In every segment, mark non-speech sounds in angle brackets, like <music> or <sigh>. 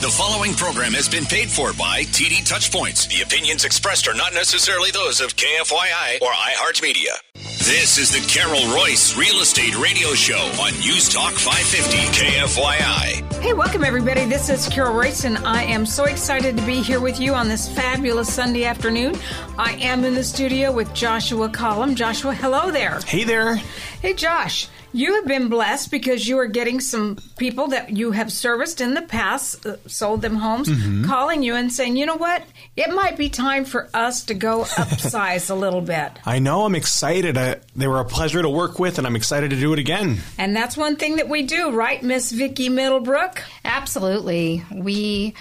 The following program has been paid for by TD Touchpoints. The opinions expressed are not necessarily those of KFYI or iHeartMedia. This is the Carol Royce Real Estate Radio Show on News Talk 550 KFYI. Hey, welcome everybody. This is Carol Royce, and I am so excited to be here with you on this fabulous Sunday afternoon. I am in the studio with Joshua Collum. Joshua, hello there. Hey there. Hey, Josh. You have been blessed because you are getting some people that you have serviced in the past, uh, sold them homes, Mm-hmm. calling you and saying, you know what? It might be time for us to go upsize a little bit. <laughs> I know. I'm excited. I, they were a pleasure to work with, and I'm excited to do it again. And that's one thing that we do, right, Miss Vicky Middlebrook? Absolutely. We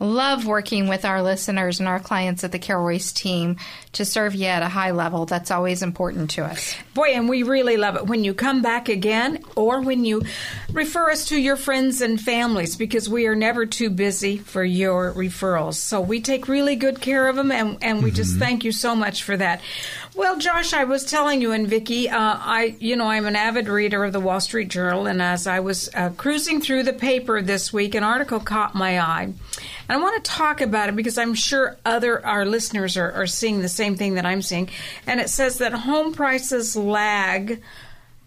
love working with our listeners and our clients at the Carol Royce team to serve you at a high level. That's always important to us. Boy, and we really love it when you come back again or when you refer us to your friends and families because we are never too busy for your referrals. So we take really good care of them and, and we just mm-hmm. thank you so much for that. Well, Josh, I was telling you and Vicki, uh, I, you know, I'm an avid reader of the Wall Street Journal, and as I was uh, cruising through the paper this week, an article caught my eye. And I want to talk about it because I'm sure other our listeners are, are seeing the same thing that I'm seeing. And it says that home prices lag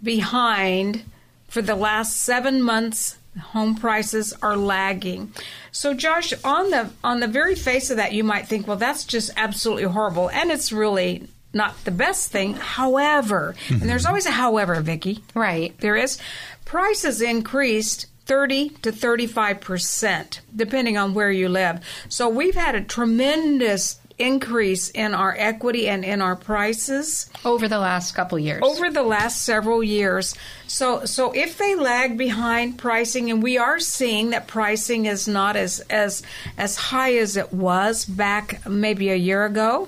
behind for the last seven months. Home prices are lagging. So, Josh, on the on the very face of that, you might think, well, that's just absolutely horrible, and it's really not the best thing. However, and there's mm-hmm. always a however, Vicki. Right. There is. Prices increased 30 to 35 percent, depending on where you live. So we've had a tremendous increase in our equity and in our prices Over the last couple years. over the last several years. So so if they lag behind pricing and we are seeing that pricing is not as as as high as it was back maybe a year ago,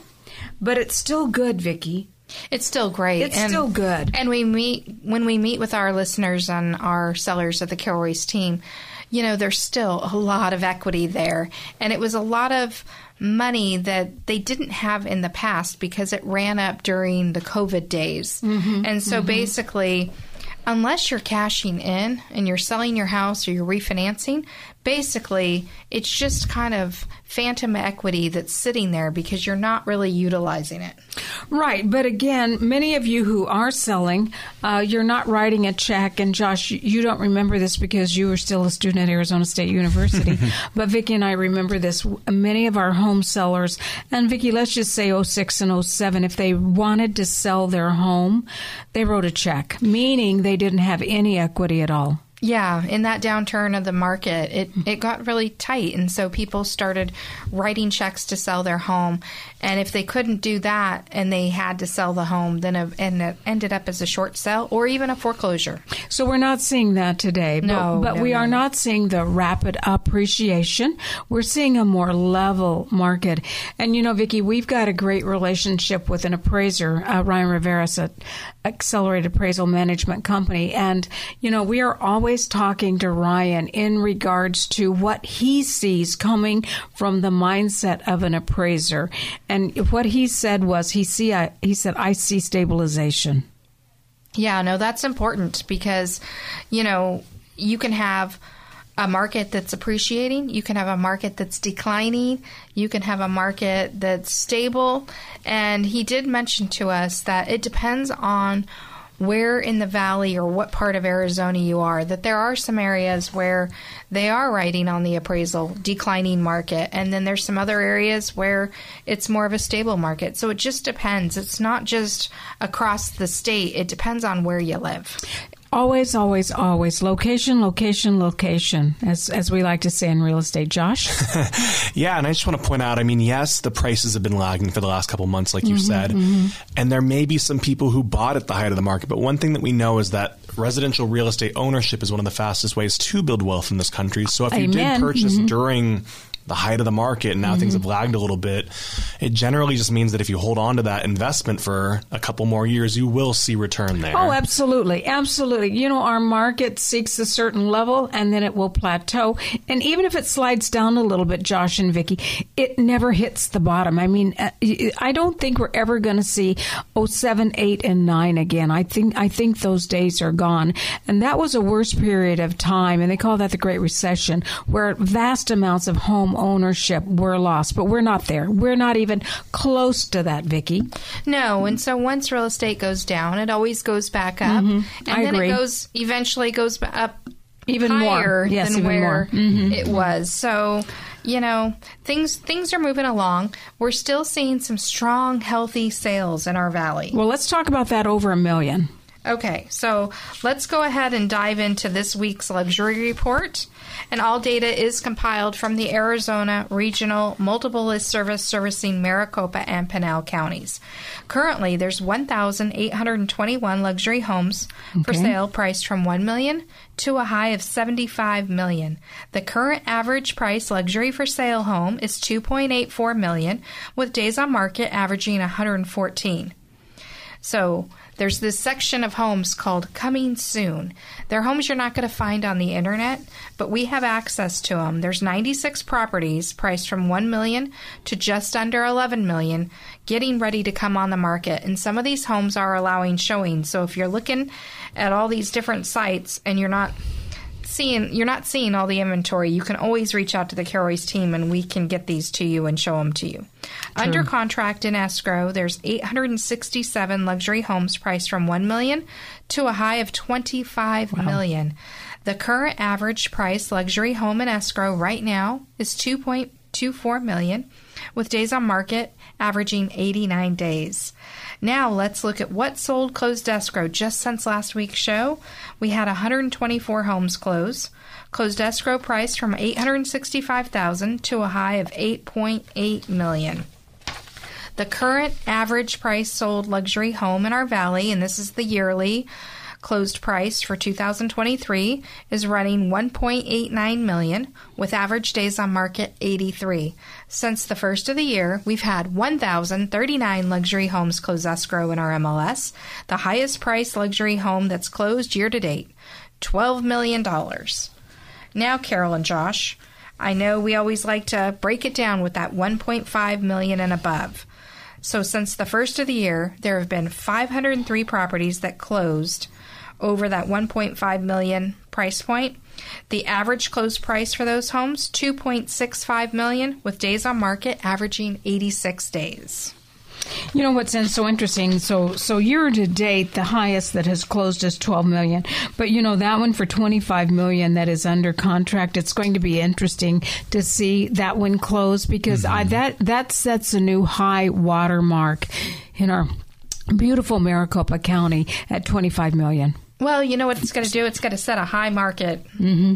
but it's still good, Vicky. It's still great. It's still good. And we meet when we meet with our listeners and our sellers at the Royce team. You know, there's still a lot of equity there, and it was a lot of money that they didn't have in the past because it ran up during the COVID days. Mm-hmm. And so basically, unless you're cashing in and you're selling your house or you're refinancing, basically it's just kind of phantom equity that's sitting there because you're not really utilizing it. Right, but again, many of you who are selling, uh, you're not writing a check. And Josh, you- you don't remember this because you were still a student at Arizona State University. <laughs> but Vicki and I remember this. Many of our home sellers, and Vicki, let's just say 06 and 07, if they wanted to sell their home, they wrote a check, meaning they didn't have any equity at all. Yeah, in that downturn of the market, it, it got really tight. And so people started writing checks to sell their home. And if they couldn't do that and they had to sell the home, then it, and it ended up as a short sale or even a foreclosure. So we're not seeing that today. But, No, but no, we no. are not seeing the rapid appreciation. We're seeing a more level market. And you know, Vicki, we've got a great relationship with an appraiser, uh, Ryan Riveras at Accelerated Appraisal Management Company. And, you know, we are always talking to Ryan in regards to what he sees coming from the mindset of an appraiser. And what he said was, he see, I, he said, I see stabilization. Yeah, no, that's important because, you know, you can have a market that's appreciating, you can have a market that's declining, you can have a market that's stable. And he did mention to us that it depends on where in the valley or what part of Arizona you are, that there are some areas where they are writing on the appraisal declining market, and then there's some other areas where it's more of a stable market. So it just depends. It's not just across the state, it depends on where you live. Always, always, always. Location, location, location, as, as we like to say in real estate. Josh? <laughs> Yeah, and I just want to point out I mean, yes, the prices have been lagging for the last couple months, like you mm-hmm, said, mm-hmm. and there may be some people who bought at the height of the market, but one thing that we know is that residential real estate ownership is one of the fastest ways to build wealth in this country. So if you did Amen. purchase mm-hmm. during the height of the market and now things have mm-hmm. lagged a little bit, it generally just means that if you hold on to that investment for a couple more years, you will see return there. Oh, absolutely. Absolutely. You know, our market seeks a certain level and then it will plateau And even if it slides down a little bit, Josh and Vicki, it never hits the bottom. I mean, uh, I don't think we're ever going to see 07, 8, and 9 again. I think I think those days are gone. And that was a worse period of time, and they call that the Great Recession, where vast amounts of home ownership were lost. But we're not there. We're not even close to that, Vicki. No, and so once real estate goes down, it always goes back up, Mm-hmm. and I then agree. it goes eventually goes up Even more. higher Yes, than even where more. Mhm. it was. So, you know, things things are moving along. We're still seeing some strong, healthy sales in our valley. Well, let's talk about that over a million. Okay, so let's go ahead and dive into this week's luxury report. And all data is compiled from the Arizona Regional Multiple List Service servicing Maricopa and Pinal counties. Currently, there's 1,821 luxury homes for sale priced from 1 million to a high of 75 million. The current average price luxury for sale home is 2.84 million with days on market averaging 114. So there's this section of homes called Coming Soon. They're homes you're not going to find on the internet, but we have access to them. There's 96 properties priced from 1 million to just under 11 million getting ready to come on the market. And some of these homes are allowing showing. So if you're looking at all these different sites and you're not seeing you're not seeing all the inventory, you can always reach out to the Carol Royce team and we can get these to you and show them to you. Under contract in escrow, there's 867 luxury homes priced from 1 million to a high of 25 million. The current average price luxury home in escrow right now is 2.24 million with days on market averaging 89 days. Now let's look at what sold closed escrow just since last week's show. We had 124 homes close. Closed escrow price from 865,000 to a high of 8.8 million. The current average price sold luxury home in our valley, and this is the yearly closed price for 2023, is running 1.89 million with average days on market 83. Since the first of the year, we've had 1,039 luxury homes close escrow in our MLS, the highest priced luxury home that's closed year to date, $12 million. Now, Carol and Josh, I know we always like to break it down with that 1.5 million and above. So since the first of the year, there have been 503 properties that closed over that 1.5 million price point. The average close price for those homes 2.65 million with days on market averaging 86 days. You know what's in- so interesting? So, so year to date, the highest that has closed is 12 million. But you know that one for 25 million that is under contract. It's going to be interesting to see that one close because I, mm-hmm. that that sets a new high watermark in our beautiful Maricopa County at 25 million. Well, you know what it's going to do? It's going to set a high market mm-hmm.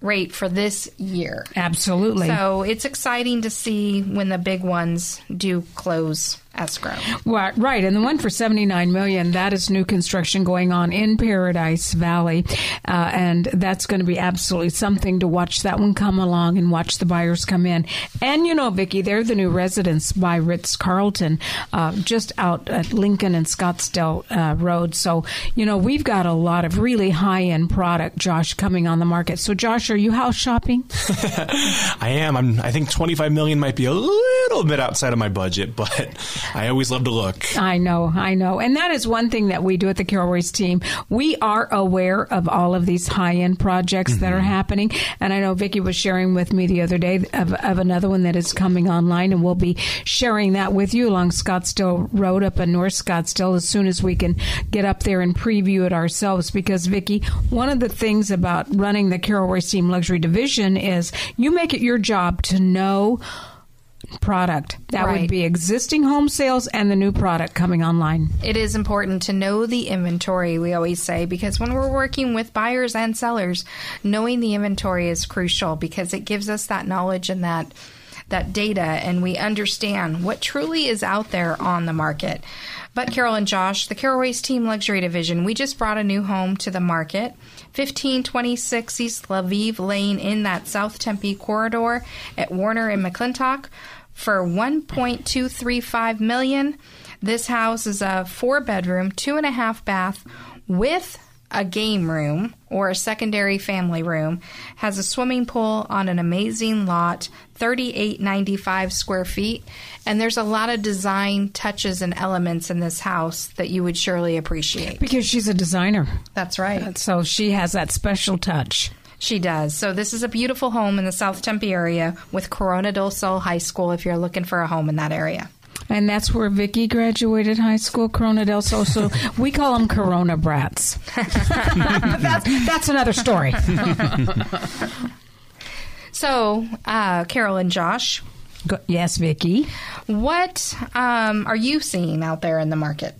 rate for this year. Absolutely. So it's exciting to see when the big ones do close escrow. Right, right, and the one for seventy nine million that is new construction going on in Paradise Valley, uh, and that's going to be absolutely something to watch that one come along and watch the buyers come in. And you know, Vicki, they're the new residents by Ritz Carlton, uh, just out at Lincoln and Scottsdale uh, Road. So you know, we've got a lot of really high end product, Josh, coming on the market. So, Josh, are you house shopping? <laughs> I am. I'm. I think 25 million might be a little bit outside of my budget, but I always love to look. I know, I know. And that is one thing that we do at the Carol Royce team. We are aware of all of these high end projects that are mm-hmm. happening. And I know Vicki was sharing with me the other day of, of another one that is coming online, and we'll be sharing that with you along Scottsdale Road up in North Scottsdale as soon as we can get up there and preview it ourselves. Because, Vicki, one of the things about running the Carol Royce team luxury division is you make it your job to know product. That would be existing home sales and the new product coming online. It is important to know the inventory, we always say, because when we're working with buyers and sellers, knowing the inventory is crucial because it gives us that knowledge and that that data and we understand what truly is out there on the market. But Carol and Josh, the Royce Team Luxury Division, we just brought a new home to the market. 1526 East Laviv Lane in that South Tempe corridor at Warner and McClintock for 1.235 million. This house is a four bedroom, two and a half bath with a game room or a secondary family room, has a swimming pool on an amazing lot, 3895 square feet, and there's a lot of design touches and elements in this house that you would surely appreciate. Because she's a designer. That's right. So she has that special touch. She does. So this is a beautiful home in the South Tempe area with Corona del Sol High School if you're looking for a home in that area. And that's where Vicky graduated high school, Corona del Sol. So <laughs> we call them Corona brats. <laughs> that's, that's another story. <laughs> so, uh, Carol and Josh, Go, yes, Vicky. what um, are you seeing out there in the market?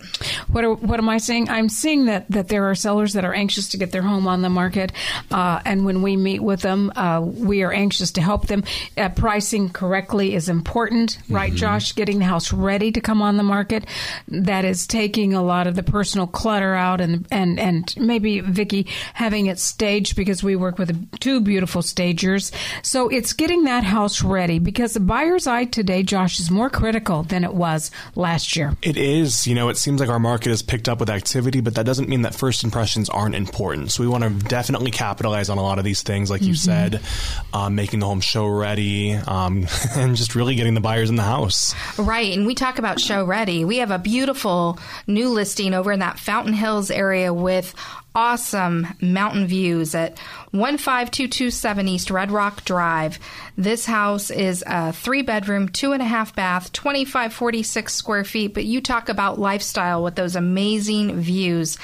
What are, what am I seeing? I'm seeing that, that there are sellers that are anxious to get their home on the market, uh, and when we meet with them, uh, we are anxious to help them. Uh, pricing correctly is important, right, Josh? Getting the house ready to come on the market, that is taking a lot of the personal clutter out, and and and maybe Vicky having it staged because we work with two beautiful stagers. So it's getting that house ready because the buyer's eye today, Josh, is more critical than it was last year. It is. You know, it seems like our market has picked up with activity, but that doesn't mean that first impressions aren't important. So we want to definitely capitalize on a lot of these things, like you said, um, making the home show ready, um, <laughs> and just really getting the buyers in the house. Right, and we talk about show ready. We have a beautiful new listing over in that Fountain Hills area with awesome mountain views at 15227 East Red Rock Drive. This house is a three bedroom, two and a half bath, 2546 square feet, but you talk about lifestyle with those amazing views.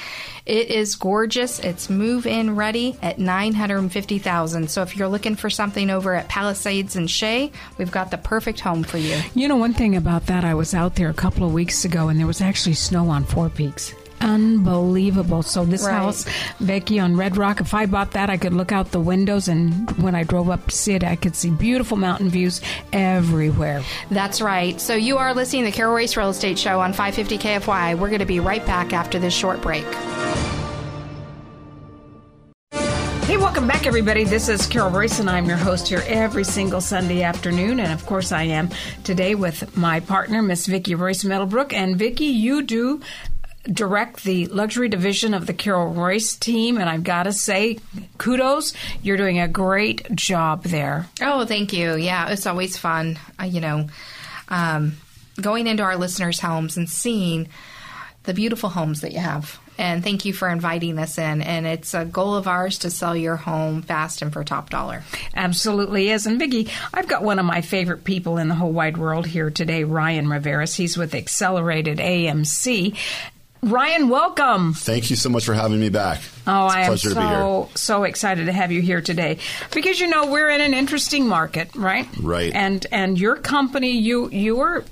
It is gorgeous. It's move in ready at 950,000. So if you're looking for something over at Palisades and Shea, we've got the perfect home for you. You know, one thing about that, I was out there a couple of weeks ago and there was actually snow on Four Peaks. Unbelievable. So, this Right. house, Becky on Red Rock, if I bought that, I could look out the windows, and when I drove up to see it, I could see beautiful mountain views everywhere. That's right. So you are listening to the Carol Royce Real Estate Show on 550 KFYI. We're going to be right back after this short break. Hey, welcome back, everybody. This is Carol Royce, and I'm your host here every single Sunday afternoon. And of course, I am today with my partner, Miss Vicki Royce Middlebrook. And Vicki, you do direct the luxury division of the Carol Royce team, and I've got to say, kudos. You're doing a great job there. Oh, thank you. Yeah, it's always fun, uh, you know, um, going into our listeners' homes and seeing the beautiful homes that you have. And thank you for inviting us in. And it's a goal of ours to sell your home fast and for top dollar. Absolutely is. And Vicki, I've got one of my favorite people in the whole wide world here today, Ryan Riveras. He's with Accelerated AMC. Ryan, welcome. Thank you so much for having me back. Oh, it's a I am pleasure to be here. so so excited to have you here today because you know we're in an interesting market, right? Right. And and your company, you you are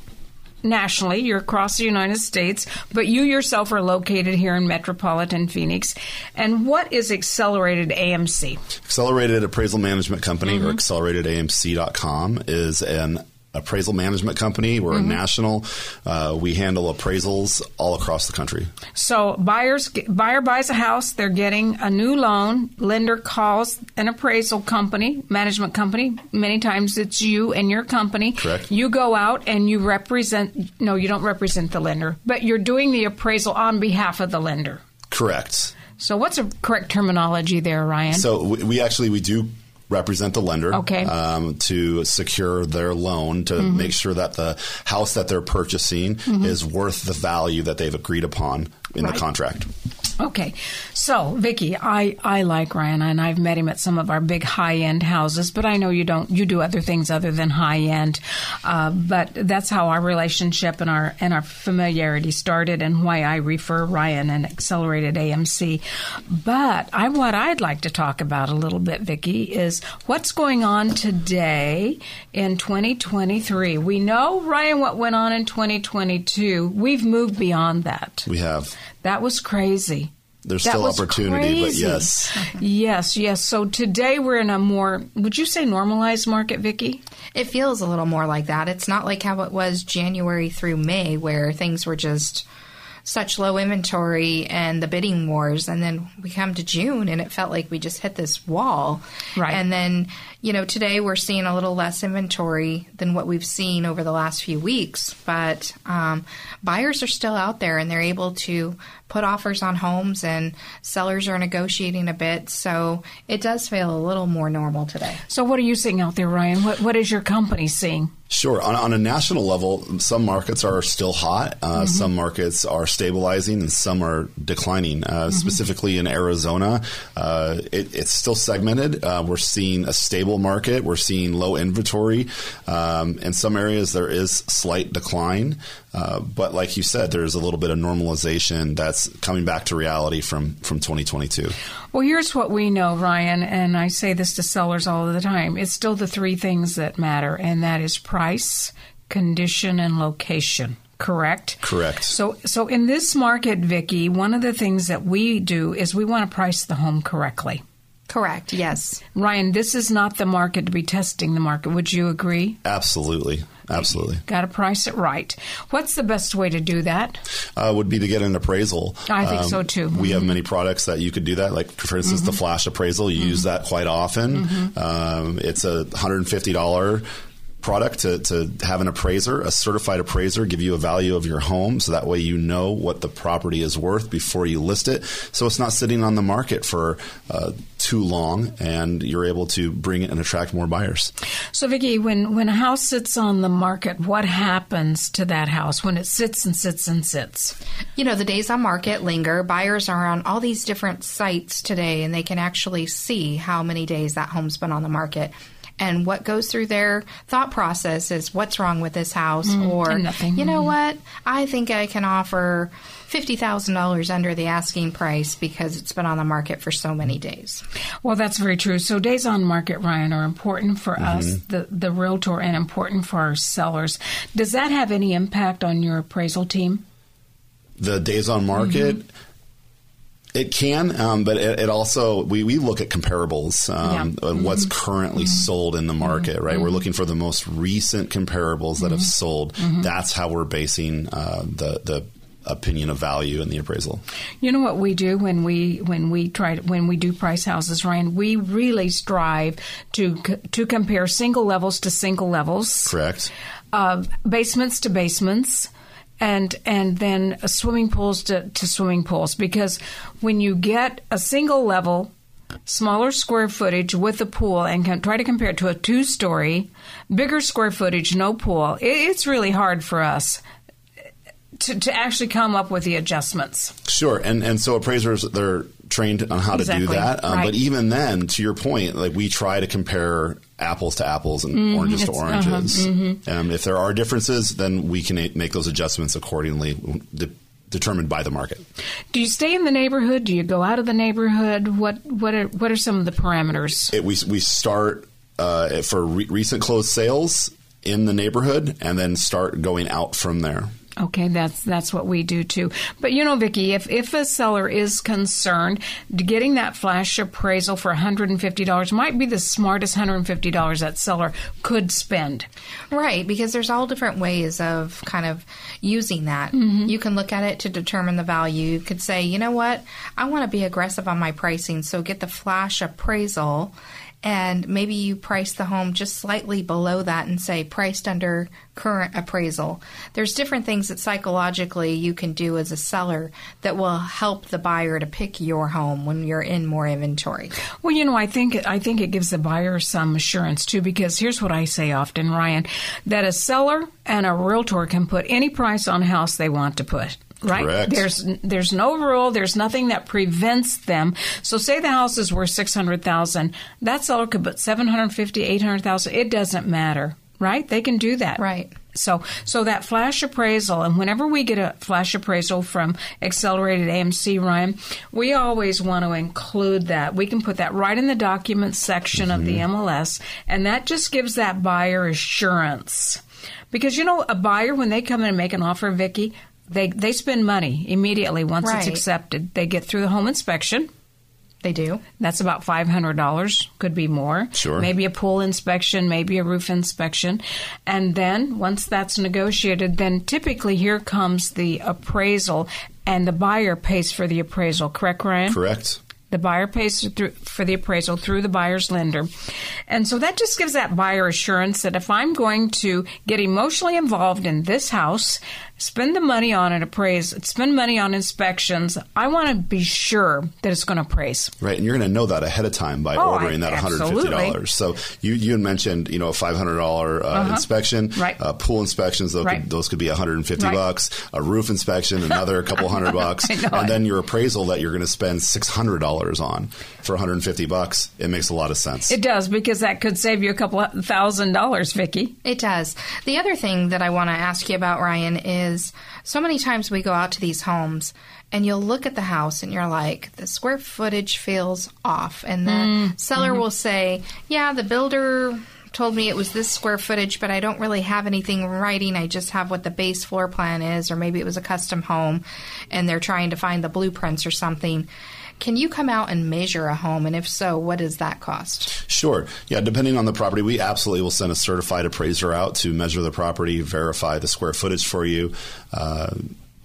nationally, you're across the United States, but you yourself are located here in metropolitan Phoenix. And what is Accelerated AMC? Accelerated Appraisal Management Company, Mm-hmm. or acceleratedamc.com, is an appraisal management company. We're Mm-hmm. a national. Uh, we handle appraisals all across the country. So buyers buyer buys a house, they're getting a new loan. Lender calls an appraisal company, management company. Many times it's you and your company. Correct. You go out and you represent. No, you don't represent the lender, but you're doing the appraisal on behalf of the lender. Correct. So what's a correct terminology there, Ryan? So we, we actually we do represent the lender Okay. um, to secure their loan to Mm-hmm. make sure that the house that they're purchasing is worth the value that they've agreed upon in Right. the contract. Okay, so Vicky, I, I like Ryan, and I've met him at some of our big high end houses. But I know you don't. You do other things other than high end. Uh, but that's how our relationship and our and our familiarity started, and why I refer Ryan and Accelerated AMC. But I what I'd like to talk about a little bit, Vicky, is what's going on today in 2023. We know Ryan what went on in 2022. We've moved beyond that. We have That was crazy. There's That still was opportunity, but yes. <laughs> Yes, yes. So today we're in a more, would you say normalized market, Vicky? It feels a little more like that. It's not like how it was January through May, where things were just such low inventory and the bidding wars. And then we come to June and it felt like we just hit this wall. Right. And then you know, today we're seeing a little less inventory than what we've seen over the last few weeks, but um, buyers are still out there and they're able to put offers on homes and sellers are negotiating a bit. So it does feel a little more normal today. So, what are you seeing out there, Ryan? What, what is your company seeing? Sure. On, on, a national level, some markets are still hot, uh, mm-hmm. some markets are stabilizing, and some are declining. Uh, mm-hmm. Specifically in Arizona, uh, it, it's still segmented. Uh, we're seeing a stable market. We're seeing low inventory. Um, in some areas, there is slight decline. Uh, but like you said, there's a little bit of normalization that's coming back to reality from, from 2022. Well, here's what we know, Ryan, and I say this to sellers all the time. It's still the three things that matter, and that is price, condition, and location correct? Correct. So so in this market, Vicki, one of the things that we do is we want to price the home correctly. Correct. Yes. Ryan, this is not the market to be testing the market. Would you agree? Absolutely. Absolutely. Got to price it right. What's the best way to do that? Uh, would be to get an appraisal. I think um, so too. We mm-hmm. have many products that you could do that. Like, for instance, mm-hmm. the flash appraisal. You mm-hmm. use that quite often. Mm-hmm. Um, it's a $150 product to, to have an appraiser, a certified appraiser, give you a value of your home so that way you know what the property is worth before you list it. So it's not sitting on the market for uh, too long and you're able to bring it and attract more buyers. So, Vicki, when, when a house sits on the market, what happens to that house when it sits and sits and sits? You know, the days on market linger. Buyers are on all these different sites today and they can actually see how many days that home's been on the market and what goes through their thought process is what's wrong with this house mm, or nothing. you know what i think i can offer $50,000 under the asking price because it's been on the market for so many days. Well, that's very true. So days on market, Ryan, are important for mm-hmm. us, the, the realtor, and important for our sellers. Does that have any impact on your appraisal team? The days on market, mm-hmm. It can, um, but it, it, also we, we look at comparables, um, yeah. mm-hmm. what's currently mm-hmm. sold in the market, right? We're mm-hmm. looking for the most recent comparables that have mm-hmm. sold. Mm-hmm. That's how we're basing uh, the the opinion of value in the appraisal. You know what we do when we when we try to, when we do price houses, Ryan? We really strive to to compare single levels to single levels. Correct. Uh, basements to basements and and then swimming pools to, to swimming pools. Because when you get a single level smaller square footage with a pool and can try to compare it to a two story bigger square footage no pool it, it's really hard for us to, to actually come up with the adjustments. Sure. And and so appraisers they're trained on how exactly. to do that um, right. but even then to your point like we try to compare apples to apples and mm, oranges to uh-huh, oranges. Uh-huh, mm-hmm. um, if there are differences, then we can make those adjustments accordingly. De- determined by the market. Do you stay in the neighborhood? Do you go out of the neighborhood? What what are what are some of the parameters? It, we we start uh, for re- recent closed sales in the neighborhood, and then start going out from there. Okay, that's that's what we do too. But you know, Vicki, if if a seller is concerned, getting that flash appraisal for $150 might be the smartest $150 that seller could spend. Right, because there's all different ways of kind of using that. Mm-hmm. You can look at it to determine the value. You could say, you know what, I want to be aggressive on my pricing, so get the flash appraisal and maybe you price the home just slightly below that and say priced under current appraisal. There's different things that psychologically you can do as a seller that will help the buyer to pick your home when you're in more inventory. Well, you know, I think I think it gives the buyer some assurance too because here's what I say often, Ryan, that a seller and a realtor can put any price on a house they want to put right? Correct. There's there's no rule. There's nothing that prevents them. So say the house is worth six hundred thousand, that seller could put seven hundred fifty, eight hundred thousand. It doesn't matter, right? They can do that, right? So, so that flash appraisal, and whenever we get a flash appraisal from Accelerated AMC, Ryan, we always want to include that. We can put that right in the documents section mm-hmm. of the MLS, mm-hmm. and that just gives that buyer assurance. Because you know, a buyer when they come in and make an offer, Vicki, they they spend money immediately once right. it's accepted. They get through the home inspection. They do. That's about five hundred dollars. Could be more. Sure. Maybe a pool inspection, maybe a roof inspection, and then once that's negotiated, then typically here comes the appraisal, and the buyer pays for the appraisal. Correct, Ryan? Correct. The buyer pays through, for the appraisal through the buyer's lender. And so that just gives that buyer assurance that if I'm going to get emotionally involved in this house, spend the money on an appraise, spend money on inspections, I want to be sure that it's going to appraise. Right, and you're going to know that ahead of time by Oh, ordering I- that $150. absolutely. So you you mentioned you know a $500 uh, inspection, Right. Uh, pool inspections those, Right. could, those could be 150 Right. bucks. A roof inspection, another <laughs> couple hundred bucks, and it. then your appraisal that you're going to spend $600 on for 150 bucks. It makes a lot of sense. It does because that could save you a couple thousand dollars, Vicki. It does. The other thing that I want to ask you about, Ryan, is so many times we go out to these homes and you'll look at the house and you're like, the square footage feels off. And the mm, seller mm-hmm. will say, yeah, the builder told me it was this square footage, but I don't really have anything writing. I just have what the base floor plan is, or maybe it was a custom home and they're trying to find the blueprints or something. Can you come out and measure a home? And if so, what does that cost? Sure. Yeah, depending on the property, we absolutely will send a certified appraiser out to measure the property, verify the square footage for you. Uh,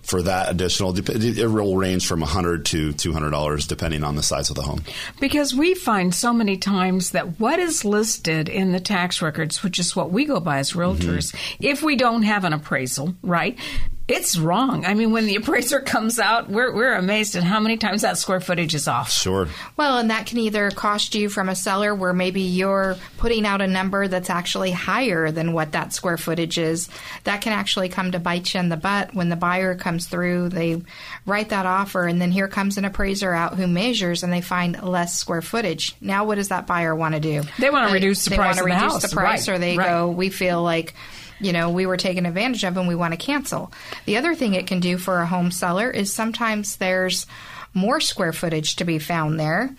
for that additional, it will range from 100 to $200 depending on the size of the home. Because we find so many times that what is listed in the tax records, which is what we go by as realtors, if we don't have an appraisal, right? It's wrong. I mean, when the appraiser comes out, we're, we're amazed at how many times that square footage is off. Sure. Well, and that can either cost you from a seller where maybe you're putting out a number that's actually higher than what that square footage is. That can actually come to bite you in the butt when the buyer comes through. They write that offer, and then here comes an appraiser out who measures and they find less square footage. Now, what does that buyer want to do? They wanna reduce the they price wanna of the reduce house. the price, Right, or they right. go, we feel like you know, we were taken advantage of and we want to cancel. The other thing it can do for a home seller is sometimes there's more square footage to be found there.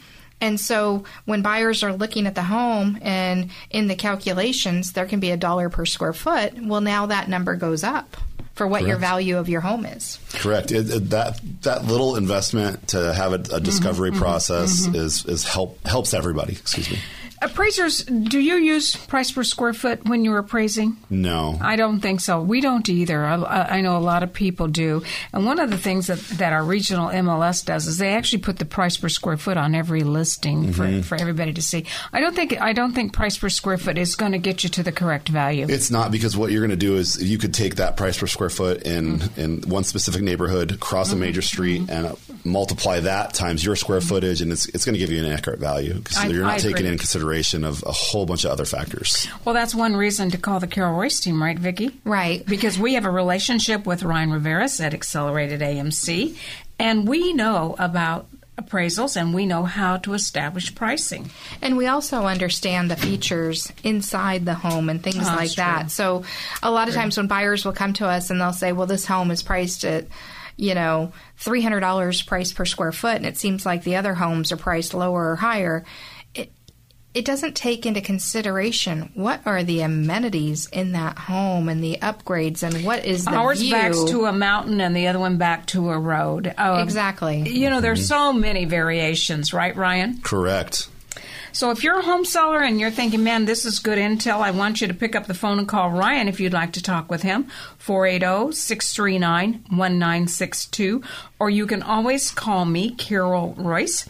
And so when buyers are looking at the home and in the calculations, there can be a dollar per square foot. Well, now that number goes up for what your value of your home is. Correct. It, it- that that little investment to have a, a discovery mm-hmm. process mm-hmm. is is help helps everybody. Excuse me. Appraisers, do you use price per square foot when you're appraising? No. I don't think so. We don't either. I, I know a lot of people do. And one of the things that, that our regional MLS does is they actually put the price per square foot on every listing for, mm-hmm. for everybody to see. I don't think I don't think price per square foot is going to get you to the correct value. It's not because what you're going to do is you could take that price per square foot in mm-hmm. in one specific neighborhood, cross a mm-hmm. major street, and uh, multiply that times your square footage, and it's it's going to give you an accurate value because you're not I taking agree. in consideration of a whole bunch of other factors. well, that's one reason to call the Carol Royce team, right, Vicki? Right. Because we have a relationship with Ryan Riveras at Accelerated AMC, and we know about appraisals and we know how to establish pricing. And we also understand the features inside the home and things Oh, like that. true. So a lot of times when buyers will come to us and they'll say, well, this home is priced at, you know, $300 price per square foot, and it seems like the other homes are priced lower or higher. It, it doesn't take into consideration what are the amenities in that home and the upgrades and what is the Ours view. backs to a mountain and the other one back to a road. Um, Exactly. You know, there's so many variations, right, Ryan? Correct. So if you're a home seller and you're thinking, man, this is good intel, I want you to pick up the phone and call Ryan if you'd like to talk with him, 480 639 1962. Or you can always call me, Carol Royce.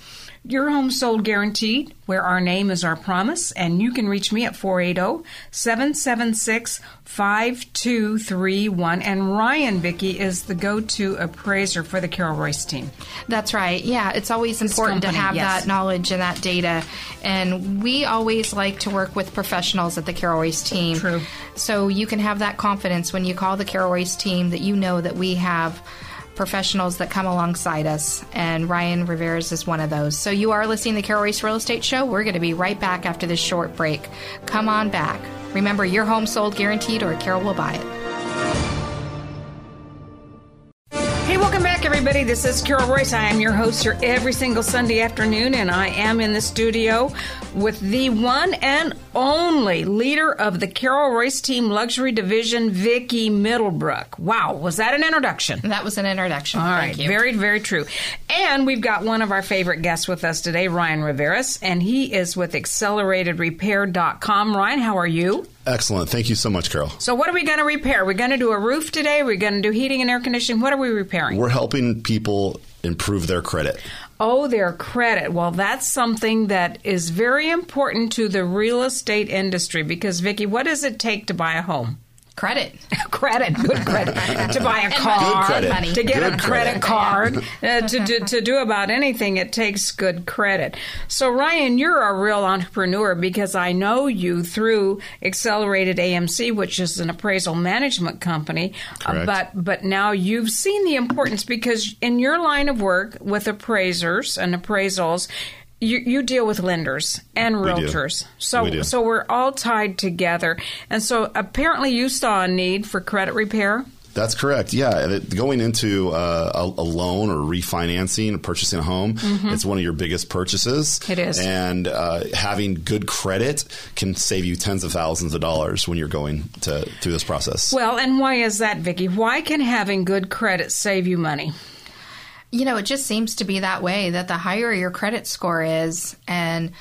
Your home sold guaranteed, where our name is our promise, and you can reach me at 480 776 5231. And Ryan Vicky is the go to appraiser for the Carol Royce team. That's right. Yeah, it's always important to have yes. that knowledge and that data. And we always like to work with professionals at the Carol Royce team. True. So you can have that confidence when you call the Carol Royce team that you know that we have professionals that come alongside us. And Ryan Riveras is one of those. So you are listening to the Carol Royce Real Estate Show. We're going to be right back after this short break. Come on back. Remember, your home sold guaranteed or Carol will buy it. Everybody. This is Carol Royce. I am your host here every single Sunday afternoon, and I am in the studio with the one and only leader of the Carol Royce Team Luxury Division, Vicki Middlebrook. Wow, was that an introduction? That was an introduction. All Thank you. very, very true. And we've got one of our favorite guests with us today, Ryan Riveras, and he is with AcceleratedRepair.com. Ryan, how are you? Excellent. Thank you so much, Carol. So, what are we going to repair? We're going to do a roof today. We're going to do heating and air conditioning. What are we repairing? We're helping people improve their credit. Oh, their credit. Well, that's something that is very important to the real estate industry because, Vicki, what does it take to buy a home? Credit. <laughs> credit, good credit, <laughs> to buy a car, Good credit. money. to get Good a credit credit. card, <laughs> uh, to, to, to do about anything, it takes good credit. So, Ryan, you're a real entrepreneur because I know you through Accelerated AMC, which is an appraisal management company. Uh, Correct. but but now you've seen the importance because in your line of work with appraisers and appraisals. You, you deal with lenders and We realtors, so We so we're all tied together. And so apparently, you saw a need for credit repair. That's correct. Yeah, going into uh, a, a loan or refinancing, or purchasing a home, it's one of your biggest purchases. Mm-hmm. It is. and uh, having good credit can save you tens of thousands of dollars when you're going to through this process. Well, and why is that, Vicki? Why can having good credit save you money? You know, it just seems to be that way that the higher your credit score is and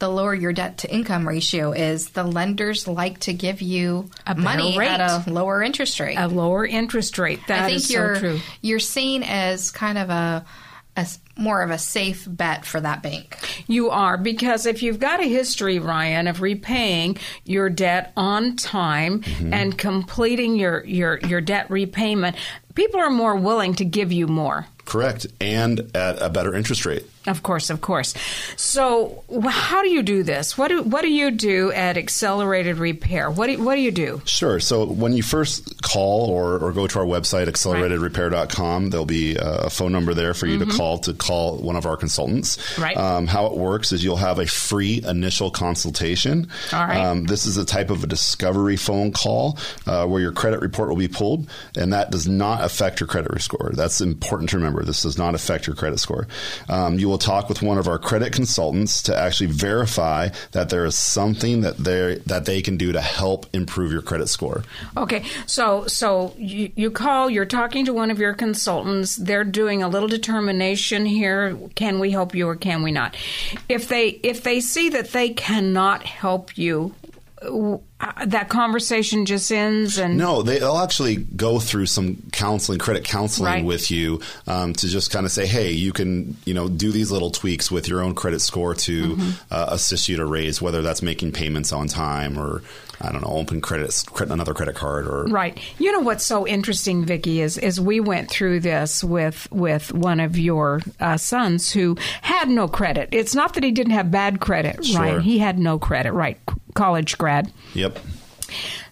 the lower your debt to income ratio is, the lenders like to give you A money rate. at a lower interest rate. A lower interest rate. That I think is you're so true. you're seen as kind of a more of a safe bet for that bank. You are because if you've got a history, Ryan, of repaying your debt on time Mm-hmm. and completing your, your, your debt repayment, people are more willing to give you more. Correct, and at a better interest rate. Of course, of course. So, how do you do this? What do what do you do at Accelerated Repair? What do what do you do? Sure. So when you first call or, or go to our website, acceleratedrepair.com, there'll be a phone number there for you to call to call one of our consultants. Mm-hmm. Right. Um, how it works is you'll have a free initial consultation. All right. Um, this is a type of a discovery phone call uh, where your credit report will be pulled, and that does not affect your credit score. That's important to remember. This does not affect your credit score. Um, you will talk with one of our credit consultants to actually verify that there is something that they that they can do to help improve your credit score. Okay, so so you, you call, you're talking to one of your consultants. They're doing a little determination here. Can we help you or can we not? If they if they see that they cannot help you, uh, that conversation just ends. And No, they, they'll actually go through some counseling, credit counseling Right. with you um, to just kind of say, hey, you can, you know, do these little tweaks with your own credit score to Mm-hmm. uh, assist you to raise, whether that's making payments on time or I don't know, open credit, credit another credit card or Right. You know what's so interesting, Vicki, is is we went through this with with one of your uh, sons who had no credit. It's not that he didn't have bad credit, Sure. right? He had no credit, right? College grad. Yep.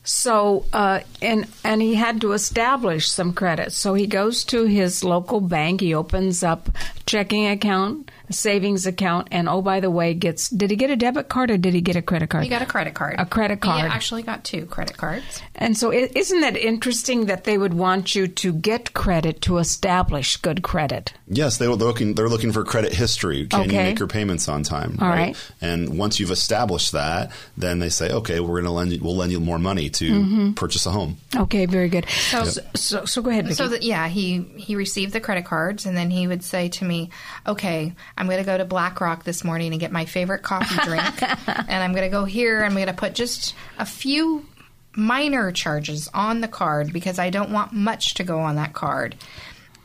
So, uh, and and he had to establish some credit. So he goes to his local bank. He opens up checking account, savings account, and oh by the way, gets did he get a debit card or did he get a credit card? He got a credit card. A credit card. He card. actually got two credit cards. And so, i- isn't that interesting that they would want you to get credit to establish good credit? Yes, they, they're looking. They're looking for credit history. Can you make your payments on time? All right. And once you've established that, then they say, okay, we're going to lend you. We'll lend you more money to Mm-hmm. purchase a home. Okay, very good. So- so, so, so go ahead, Vicki. So that yeah, he he received the credit cards, and then he would say to me, "Okay, I'm going to go to Black Rock this morning and get my favorite coffee <laughs> drink, and I'm going to go here. And I'm going to put just a few minor charges on the card because I don't want much to go on that card."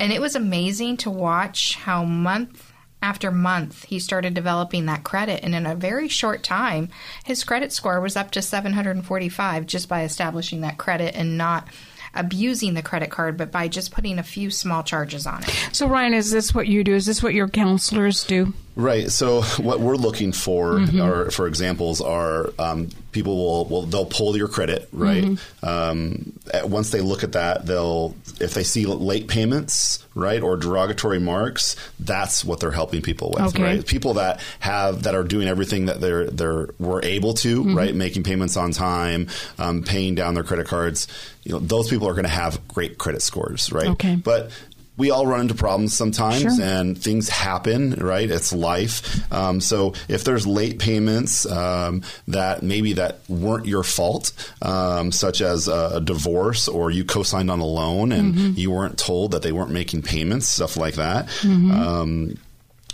And it was amazing to watch how month after month he started developing that credit and in a very short time his credit score was up to 745 just by establishing that credit and not abusing the credit card but by just putting a few small charges on it so, Ryan, is this what you do? Is this what your counselors do? Right. So what we're looking for, Mm-hmm. are, for examples, are um, people will, will they'll pull your credit, right? Mm-hmm. Um, at- once they look at that, they'll if they see late payments, right, or derogatory marks, that's what they're helping people with, Okay. right? People that have that are doing everything that they're they're were able to, Mm-hmm. right, making payments on time, um, paying down their credit cards. You know, those people are going to have great credit scores, right? Okay. But we all run into problems sometimes Sure. and things happen, right? It's life. Um, so if there's late payments um, that maybe that weren't your fault, um, such as a, a divorce or you co-signed on a loan and you weren't told that they weren't making payments, stuff like that. Um,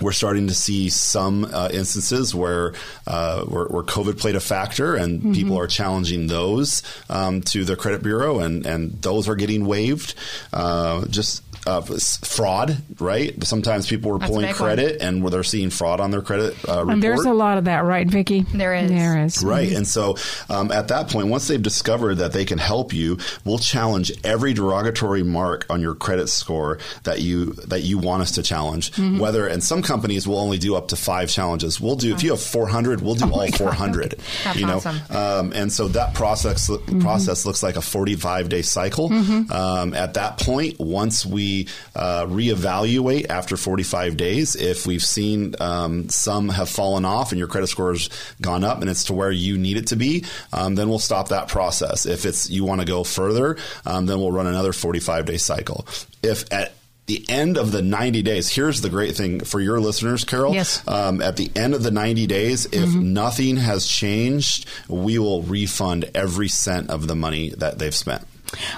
we're starting to see some uh, instances where, uh, where where COVID played a factor, and people are challenging those um, to the credit bureau, and and those are getting waived. Uh, just uh, fraud, right? Sometimes people are That's pulling big one. credit and where they're seeing fraud on their credit uh, report. And there's a lot of that, right, Vicki? There is. There is. Right. And so um, at that point, once they've discovered that they can help you, we'll challenge every derogatory mark on your credit score that you that you want us to challenge. Mm-hmm. Whether and some companies will only do up to five challenges. We'll do if you have 400, we'll do all 400. That's you know, awesome. um, and so that process Mm-hmm. process looks like a 45 day cycle. Um, at that point, once we uh, reevaluate after 45 days, if we've seen um, some have fallen off and your credit score has gone up and it's to where you need it to be, um, then we'll stop that process. If it's you want to go further, um, then we'll run another 45 day cycle. If at the end of the 90 days, here's the great thing for your listeners, Carol. Yes. Um, at the end of the 90 days, if Mm-hmm. nothing has changed, we will refund every cent of the money that they've spent.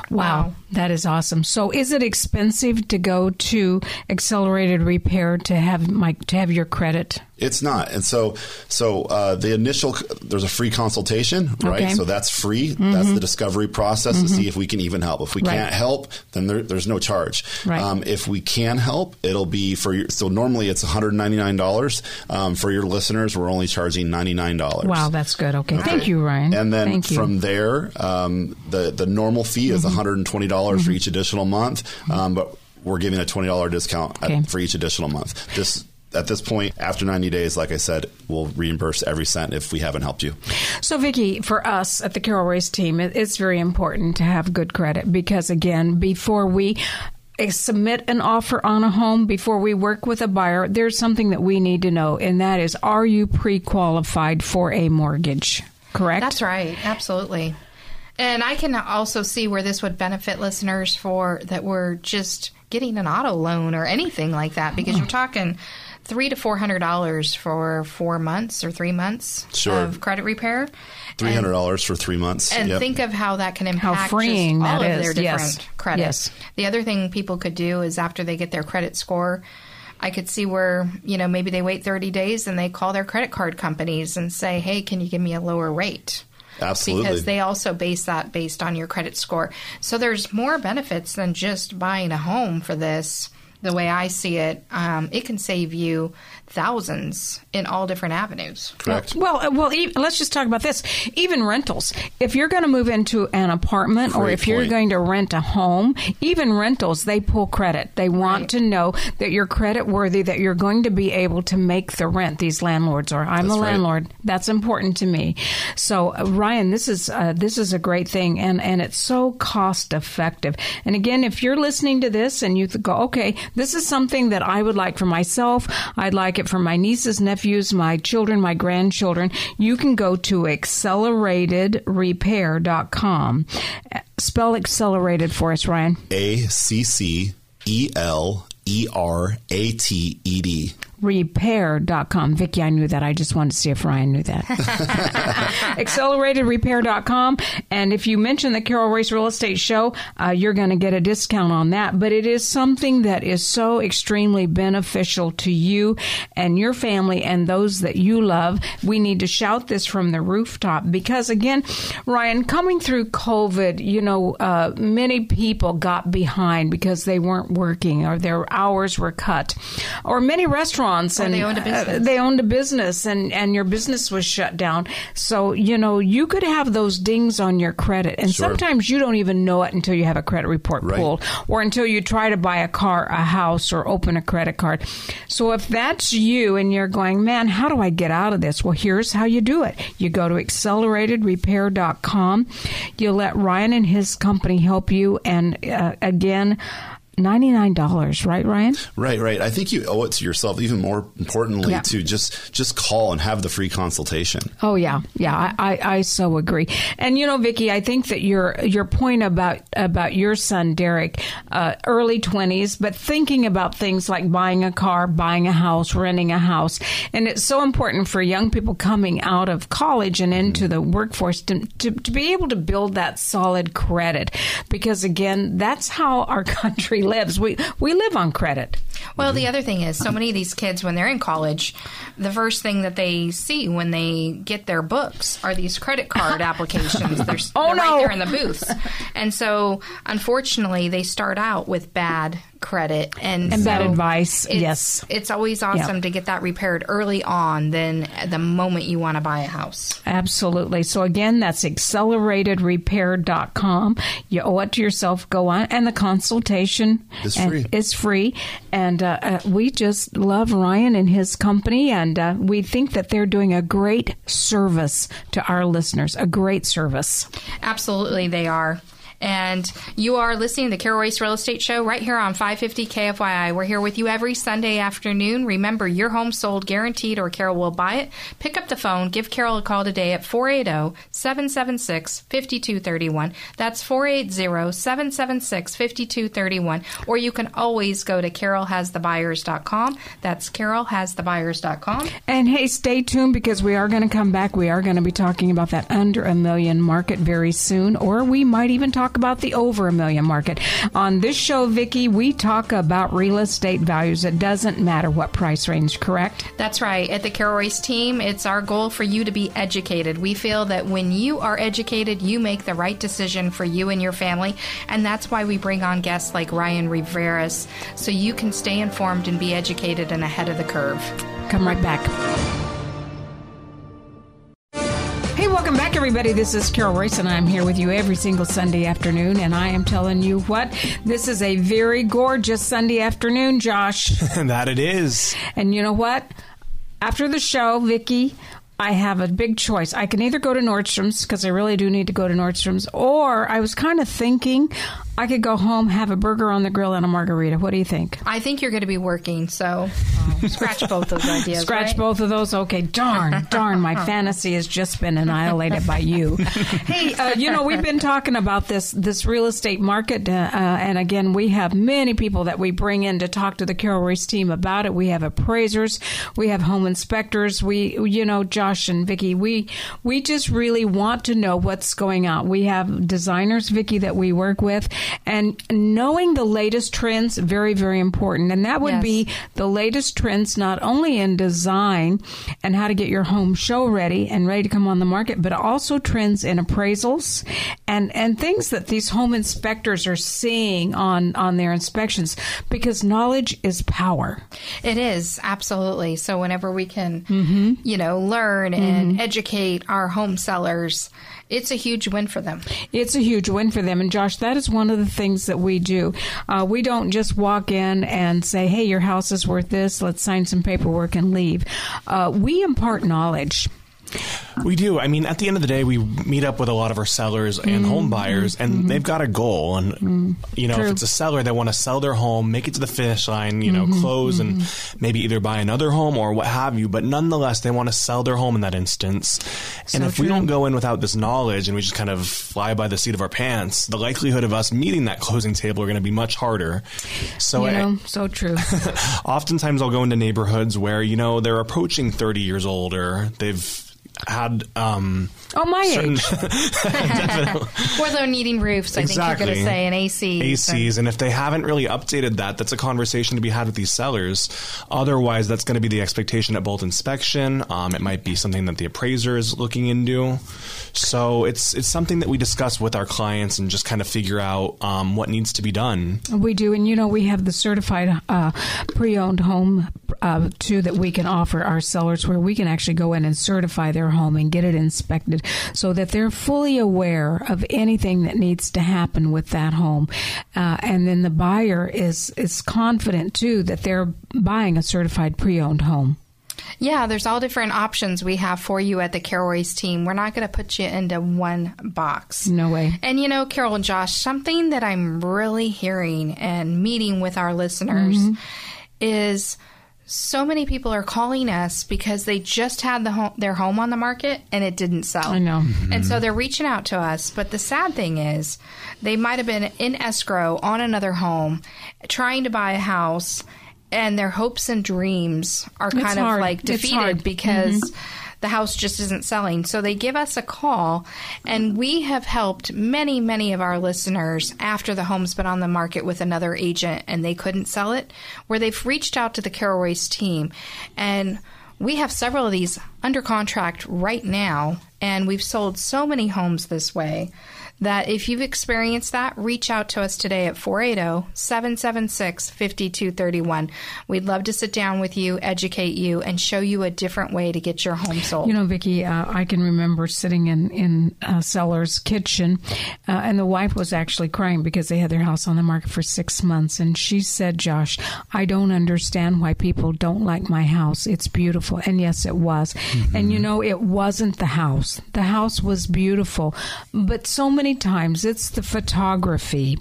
Wow, Wow. That is awesome. So, is it expensive to go to accelerated repair to have my to have your credit? It's not, and so so uh, the initial there's a free consultation, right? Okay. So that's free. That's the discovery process to see if we can even help. If we Right. can't help, then there, there's no charge. Right. Um, if we can help, it'll be for your. So normally it's 199 dollars. Um, for your listeners, we're only charging 99 dollars. Wow, that's good. Okay, thank you, Ryan. And then from there, um, the the normal fee is Mm-hmm. one hundred and twenty dollars for each additional month, um, but we're giving a twenty dollar discount at- for each additional month. This at this point, after ninety days, like I said, we'll reimburse every cent if we haven't helped you. So, Vicki, for us at the Carol Royce team, it's very important to have good credit because, again, before we uh, submit an offer on a home, before we work with a buyer, there's something that we need to know, and that is are you pre qualified for a mortgage? Correct? That's right. Absolutely. And I can also see where this would benefit listeners for that were just getting an auto loan or anything like that because you're talking three to four hundred dollars for four months or three months Sure. of credit repair. Three hundred dollars for three months. And Yep. think of how that can impact freeing just all that of is. their different Yes. credit. Yes. The other thing people could do is after they get their credit score, I could see where, you know, maybe they wait 30 days and they call their credit card companies and say, "Hey, can you give me a lower rate?" Absolutely. Because they also base that based on your credit score. So there's more benefits than just buying a home for this. The way I see it, um, it can save you thousands in all different avenues. Correct. Well, well, e- let's just talk about this. Even rentals. If you're going to move into an apartment or Great if you're going to rent a home, even rentals, they pull credit. They want Right. to know that you're credit worthy, that you're going to be able to make the rent. These landlords are. I'm That's a right. landlord. That's important to me. So, uh, Ryan, this is uh, this is a great thing, and and it's so cost effective. And again, if you're listening to this and you th- go, okay, this is something that I would like for myself. I'd like it for my nieces, nephews, my children, my grandchildren. You can go to acceleratedrepair.com. Spell accelerated for us, Ryan. A C C E L E R A T E D. repair.com. Vicky, I knew that. I just wanted to see if Ryan knew that. <laughs> AcceleratedRepair.com. And if you mention the Carol Royce Real Estate Show, uh, you're going to get a discount on that. But it is something that is so extremely beneficial to you and your family and those that you love. We need to shout this from the rooftop because, again, Ryan, coming through COVID, you know, uh, many people got behind because they weren't working or their hours were cut. Or many restaurants Or and they owned a uh, business. they owned a business and, and your business was shut down. So, you know, you could have those dings on your credit. And Sure. sometimes you don't even know it until you have a credit report Right. pulled or until you try to buy a car, a house, or open a credit card. So if that's you and you're going, man, how do I get out of this? Well, here's how you do it. You go to acceleratedrepair.com. You let Ryan and his company help you. And uh, again, $99, right, Ryan? Right, right. I think you owe it to yourself, even more importantly, Yeah. to just just call and have the free consultation. Oh yeah, yeah. I, I, I so agree. And you know, Vicky, I think that your your point about about your son Derek, uh, early twenties, but thinking about things like buying a car, buying a house, renting a house, and it's so important for young people coming out of college and into the workforce to, to to be able to build that solid credit, because again, that's how our <laughs> country lives. We we live on credit. Well, the other thing is, so many of these kids, when they're in college, the first thing that they see when they get their books are these credit card <laughs> applications. They're, Oh, they're no. right there in the booths. And so, unfortunately, they start out with bad credit and, And bad advice, it's- yes. it's always awesome to get that repaired early on than the moment you want to buy a house Absolutely. So again, that's acceleratedrepair.com. You owe it to yourself. Go on, and the consultation Is and free. Is free, and uh, uh, we just love Ryan and his company, and uh, we think that they're doing a great service to our listeners. A great service. Absolutely, they are. And you are listening to the Carol Royce Real Estate Show right here on 550 KFYI. We're here with you every Sunday afternoon. Remember, your home sold guaranteed or Carol will buy it. Pick up the phone. Give Carol a call today at 480 776 5231. That's 480 776 5231. Or you can always go to carolhasthebuyers.com. That's carolhasthebuyers.com. And hey, stay tuned because we are going to come back. We are going to be talking about that under a million market very soon, or we might even talk about the over a million market. On this show, Vicki, we talk about real estate values. It doesn't matter what price range, correct? That's right. At the Carol Royce team, it's our goal for you to be educated. We feel that when you are educated, you make the right decision for you and your family. And that's why we bring on guests like Ryan Riveras so you can stay informed and be educated and ahead of the curve. Come right back. Everybody. This is Carol Royce, and I'm here with you every single Sunday afternoon. And I am telling you what, this is a very gorgeous Sunday afternoon, Josh. <laughs> that it is. And you know what? After the show, Vicky, I have a big choice. I can either go to Nordstrom's because I really do need to go to Nordstrom's, or I was kind of thinking I could go home, have a burger on the grill, and a margarita. What do you think? I think you're going to be working, so <laughs> scratch both those ideas. Scratch right? both of those. Okay, darn, <laughs> darn, my fantasy has just been annihilated by you. <laughs> hey, uh, you know we've been talking about this this real estate market, uh, uh, and again we have many people that we bring in to talk to the Carol Royce team about it. We have appraisers, we have home inspectors, we you know Josh and Vicky. We we just really want to know what's going on. We have designers, Vicky, that we work with, and knowing the latest trends very very important, and that would Yes. be the latest trends not only in design and how to get your home show ready and ready to come on the market, but also trends in appraisals and, and things that these home inspectors are seeing on, on their inspections because knowledge is power. It is absolutely. So whenever we can, Mm-hmm. you know, learn and educate our home sellers, it's a huge win for them. It's a huge win for them. And Josh, that is one of the things that we do. Uh, we don't just walk in and say, hey, your house is worth this, let's sign some paperwork and leave. Uh, we impart knowledge. We do. I mean, at the end of the day, we meet up with a lot of our sellers and mm-hmm. home buyers, and mm-hmm. they've got a goal. And mm-hmm. you know, True. if it's a seller, they want to sell their home, make it to the finish line, you know, close, and maybe either buy another home or what have you. But nonetheless, they want to sell their home in that instance. and So if we don't go in without this knowledge and we just kind of fly by the seat of our pants, the likelihood of us meeting that closing table are going to be much harder. So You I- so true. <laughs> oftentimes I'll go into neighborhoods where you know they're approaching 30 years older. they've had um Oh, my certain <laughs> age. Or they're needing roofs, I think you're going to say, and ACs. ACs and if they haven't really updated that that's a conversation to be had with these sellers. Otherwise that's going to be the expectation at both inspection. Um, it might be something that the appraiser is looking into. So it's it's something that we discuss with our clients and just kind of figure out um, what needs to be done. We do, and you know, we have the certified uh, pre-owned home uh, too that we can offer our sellers, where we can actually go in and certify their home and get it inspected, so that they're fully aware of anything that needs to happen with that home, uh, and then the buyer is is confident too that they're buying a certified pre-owned home. Yeah, there's all different options we have for you at the Carol Royce team. We're not going to put you into one box. No way. And you know, Carol and Josh, something that I'm really hearing and meeting with our listeners is so many people are calling us because they just had the home, their home on the market and it didn't sell. I know. And so they're reaching out to us. But the sad thing is, they might have been in escrow on another home, trying to buy a house, and their hopes and dreams are It's kind of hard. like It's defeated because mm-hmm. The house just isn't selling. So they give us a call, and we have helped many, many of our listeners after the home's been on the market with another agent and they couldn't sell it, where they've reached out to the Carol Royce team. And we have several of these under contract right now, And we've sold so many homes this way that if you've experienced that, reach out to us today at 480 776 5231. We'd love to sit down with you, educate you, and show you a different way to get your home sold. You know, Vicki, uh, I can remember sitting in in uh, Seller's kitchen, uh, and the wife was actually crying because they had their house on the market for six months, and she said, "Josh, I don't understand why people don't like my house. It's beautiful." And yes, it was. Mm-hmm. And you know, it wasn't the house. The house was beautiful, but so many times it's the photography,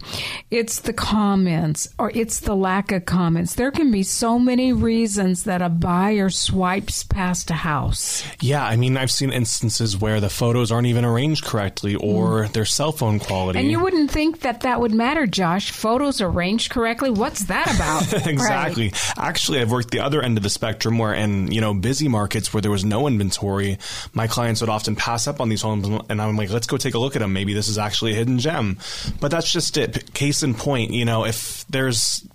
it's the comments, or it's the lack of comments. There can be so many reasons that a buyer swipes past a house. Yeah, I mean, I've seen instances where the photos aren't even arranged correctly or mm. their cell phone quality. And you wouldn't think that that would matter, Josh. Photos arranged correctly? What's that about? <laughs> exactly. Right. Actually, I've worked the other end of the spectrum where in, you know, busy markets where there was no inventory, my clients would often pass up on these homes and I'm like, let's go take a look at them. Maybe this is actually a hidden gem. But that's just it. Case in point, you know, if there's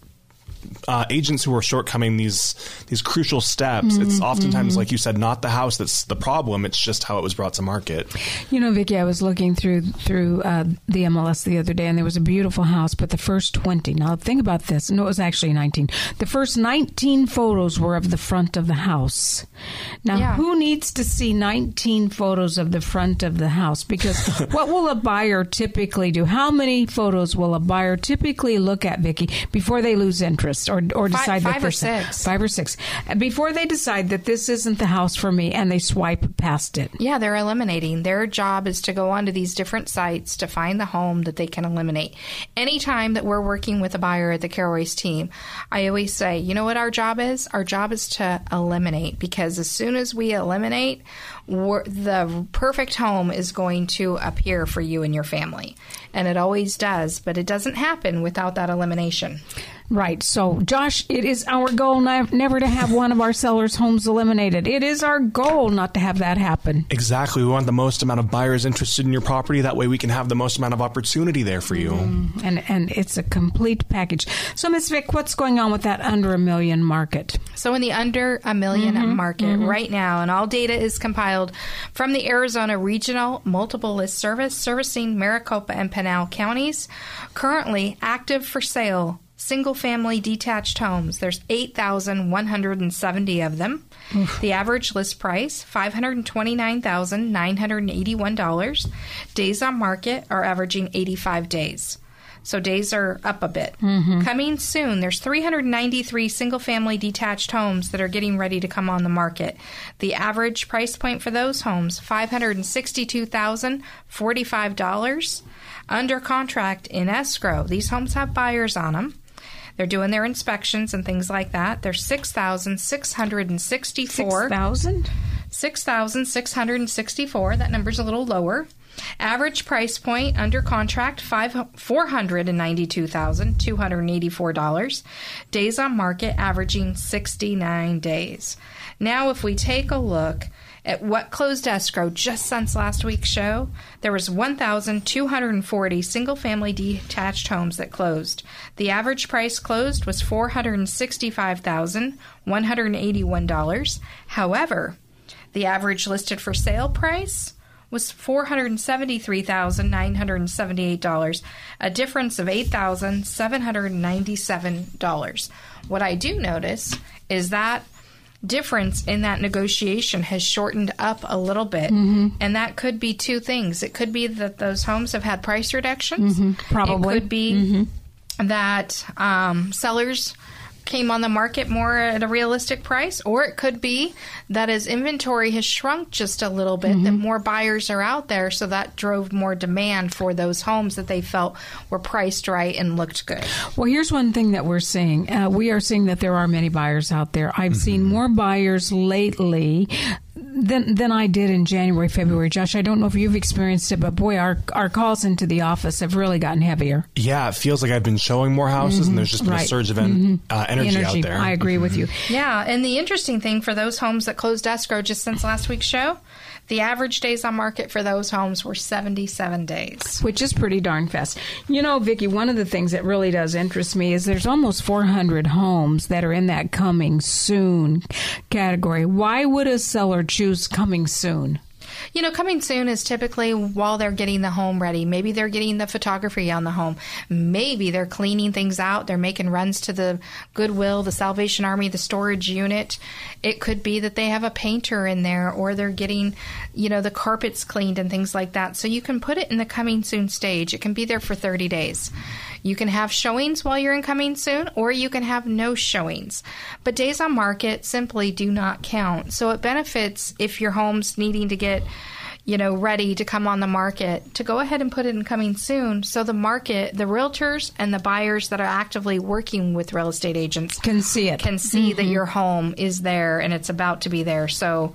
uh, agents who are shortcoming these these crucial steps. Mm-hmm, it's oftentimes, mm-hmm. like you said, not the house that's the problem. It's just how it was brought to market. You know, Vicki, I was looking through through uh, the MLS the other day, and there was a beautiful house, but the first twenty. Now, think about this. No, it was actually nineteen. The first nineteen photos were of the front of the house. Now, yeah. who needs to see nineteen photos of the front of the house? Because <laughs> what will a buyer typically do? How many photos will a buyer typically look at, Vicki, before they lose interest? Or or decide five, five or six, five or six before they decide that this isn't the house for me, and they swipe past it. Yeah, they're eliminating. Their job is to go onto these different sites to find the home that they can eliminate. Anytime that we're working with a buyer at the Carol Royce team, I always say, you know what our job is? Our job is to eliminate because as soon as we eliminate, the perfect home is going to appear for you and your family. And it always does, but it doesn't happen without that elimination. Right. So, Josh, it is our goal never to have one of our sellers' homes eliminated. It is our goal not to have that happen. Exactly. We want the most amount of buyers interested in your property. That way we can have the most amount of opportunity there for you. Mm, and and it's a complete package. So, Ms. Vick, what's going on with that under a million market? So, in the under a 1000000 mm-hmm, market mm-hmm. right now, and all data is compiled from the Arizona Regional Multiple List Service servicing Maricopa and Pinal counties, currently active for sale single family detached homes. There's 8,170 of them. Oof. The average list price $529,981. Days on market are averaging 85 days. So days are up a bit. Mm-hmm. Coming soon, there's 393 single family detached homes that are getting ready to come on the market. The average price point for those homes, $562,045 under contract in escrow. These homes have buyers on them. They're doing their inspections and things like that. There's 6,664. 6,000? 6,664. That number's a little lower. Average price point under contract five four hundred and ninety two thousand two hundred and eighty four dollars. Days on market averaging sixty nine days. Now, if we take a look at what closed escrow just since last week's show, there was 1,240 single-family detached homes that closed. The average price closed was $465,181. However, the average listed for sale price was $473,978, a difference of $8,797. What I do notice is that difference in that negotiation has shortened up a little bit. Mm-hmm. And that could be two things. It could be that those homes have had price reductions. Mm-hmm. Probably. It could be mm-hmm. that um, sellers came on the market more at a realistic price, or it could be that as inventory has shrunk just a little bit, mm-hmm. that more buyers are out there, so that drove more demand for those homes that they felt were priced right and looked good. Well, here's one thing that we're seeing: uh, we are seeing that there are many buyers out there. I've mm-hmm. seen more buyers lately than than I did in January, February. Josh, I don't know if you've experienced it, but boy, our our calls into the office have really gotten heavier. Yeah, it feels like I've been showing more houses, mm-hmm. and there's just been right. a surge of en- mm-hmm. uh, energy, energy, out there. I agree with you. Yeah, and the interesting thing for those homes that closed escrow just since last week's show, the average days on market for those homes were 77 days. Which is pretty darn fast. You know, Vicki, one of the things that really does interest me is there's almost 400 homes that are in that coming soon category. Why would a seller choose coming soon? You know, coming soon is typically while they're getting the home ready. Maybe they're getting the photography on the home. Maybe they're cleaning things out. They're making runs to the Goodwill, the Salvation Army, the storage unit. It could be that they have a painter in there or they're getting, you know, the carpets cleaned and things like that. So you can put it in the coming soon stage. It can be there for 30 days. You can have showings while you're in coming soon, or you can have no showings. But days on market simply do not count. So it benefits if your home's needing to get you know, ready to come on the market, to go ahead and put it in coming soon so the market, the realtors and the buyers that are actively working with real estate agents can see it. Can see mm-hmm. that your home is there and it's about to be there. So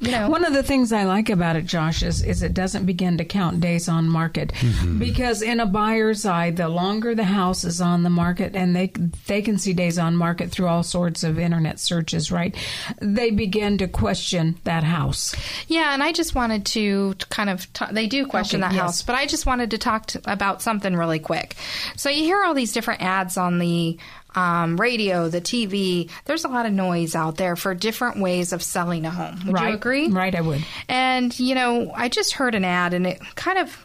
you know. One of the things I like about it, Josh, is, is it doesn't begin to count days on market mm-hmm. because in a buyer's eye, the longer the house is on the market, and they they can see days on market through all sorts of internet searches, right? They begin to question that house. Yeah, and I just wanted to kind of t- they do question okay, that yes. house, but I just wanted to talk to, about something really quick. So you hear all these different ads on the um, radio, the TV. There's a lot of noise out there for different ways of selling a home. Would right. you agree? Right, I would. And, you know, I just heard an ad and it kind of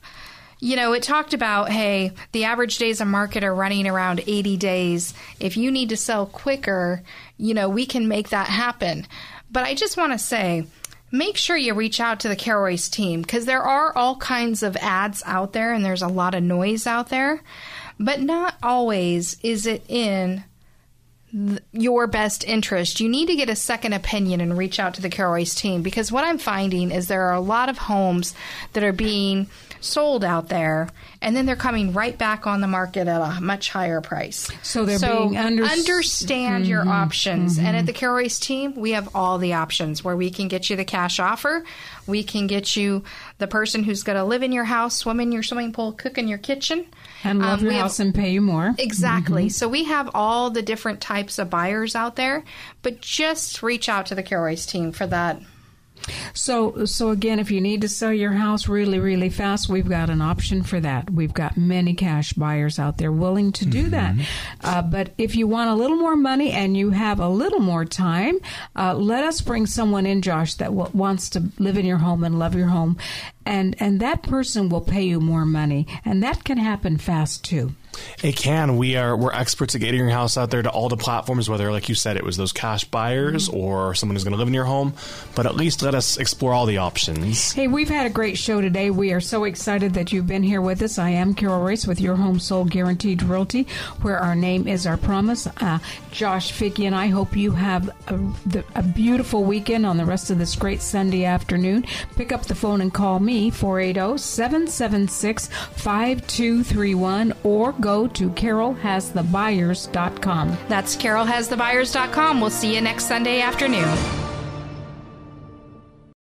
you know, it talked about, hey, the average days on market are running around 80 days. If you need to sell quicker, you know, we can make that happen. But I just want to say, make sure you reach out to the Carol Royce team because there are all kinds of ads out there and there's a lot of noise out there but not always is it in th- your best interest. You need to get a second opinion and reach out to the Carol Royce team because what I'm finding is there are a lot of homes that are being sold out there and then they're coming right back on the market at a much higher price. So they're so being under- understand mm-hmm, your options. Mm-hmm. And at the Carol Royce team, we have all the options where we can get you the cash offer. We can get you the person who's going to live in your house, swim in your swimming pool, cook in your kitchen. And love um, your house have, and pay you more. Exactly. Mm-hmm. So we have all the different types of buyers out there, but just reach out to the Carol Royce team for that so, so again, if you need to sell your house really, really fast, we've got an option for that. We've got many cash buyers out there willing to do mm-hmm. that. Uh, but if you want a little more money and you have a little more time, uh, let us bring someone in, Josh, that w- wants to live in your home and love your home, and and that person will pay you more money, and that can happen fast too. It can. We are we're experts at getting your house out there to all the platforms, whether like you said it was those cash buyers mm-hmm. or someone who's going to live in your home. But at least let us explore all the options. Hey, we've had a great show today. We are so excited that you've been here with us. I am Carol Royce with Your Home Sold Guaranteed Realty, where our name is our promise. Uh, Josh Vicky and I hope you have a, a beautiful weekend on the rest of this great Sunday afternoon. Pick up the phone and call me 480 776 5231 or go to carolhasthebuyers.com. That's carolhasthebuyers.com. We'll see you next Sunday afternoon.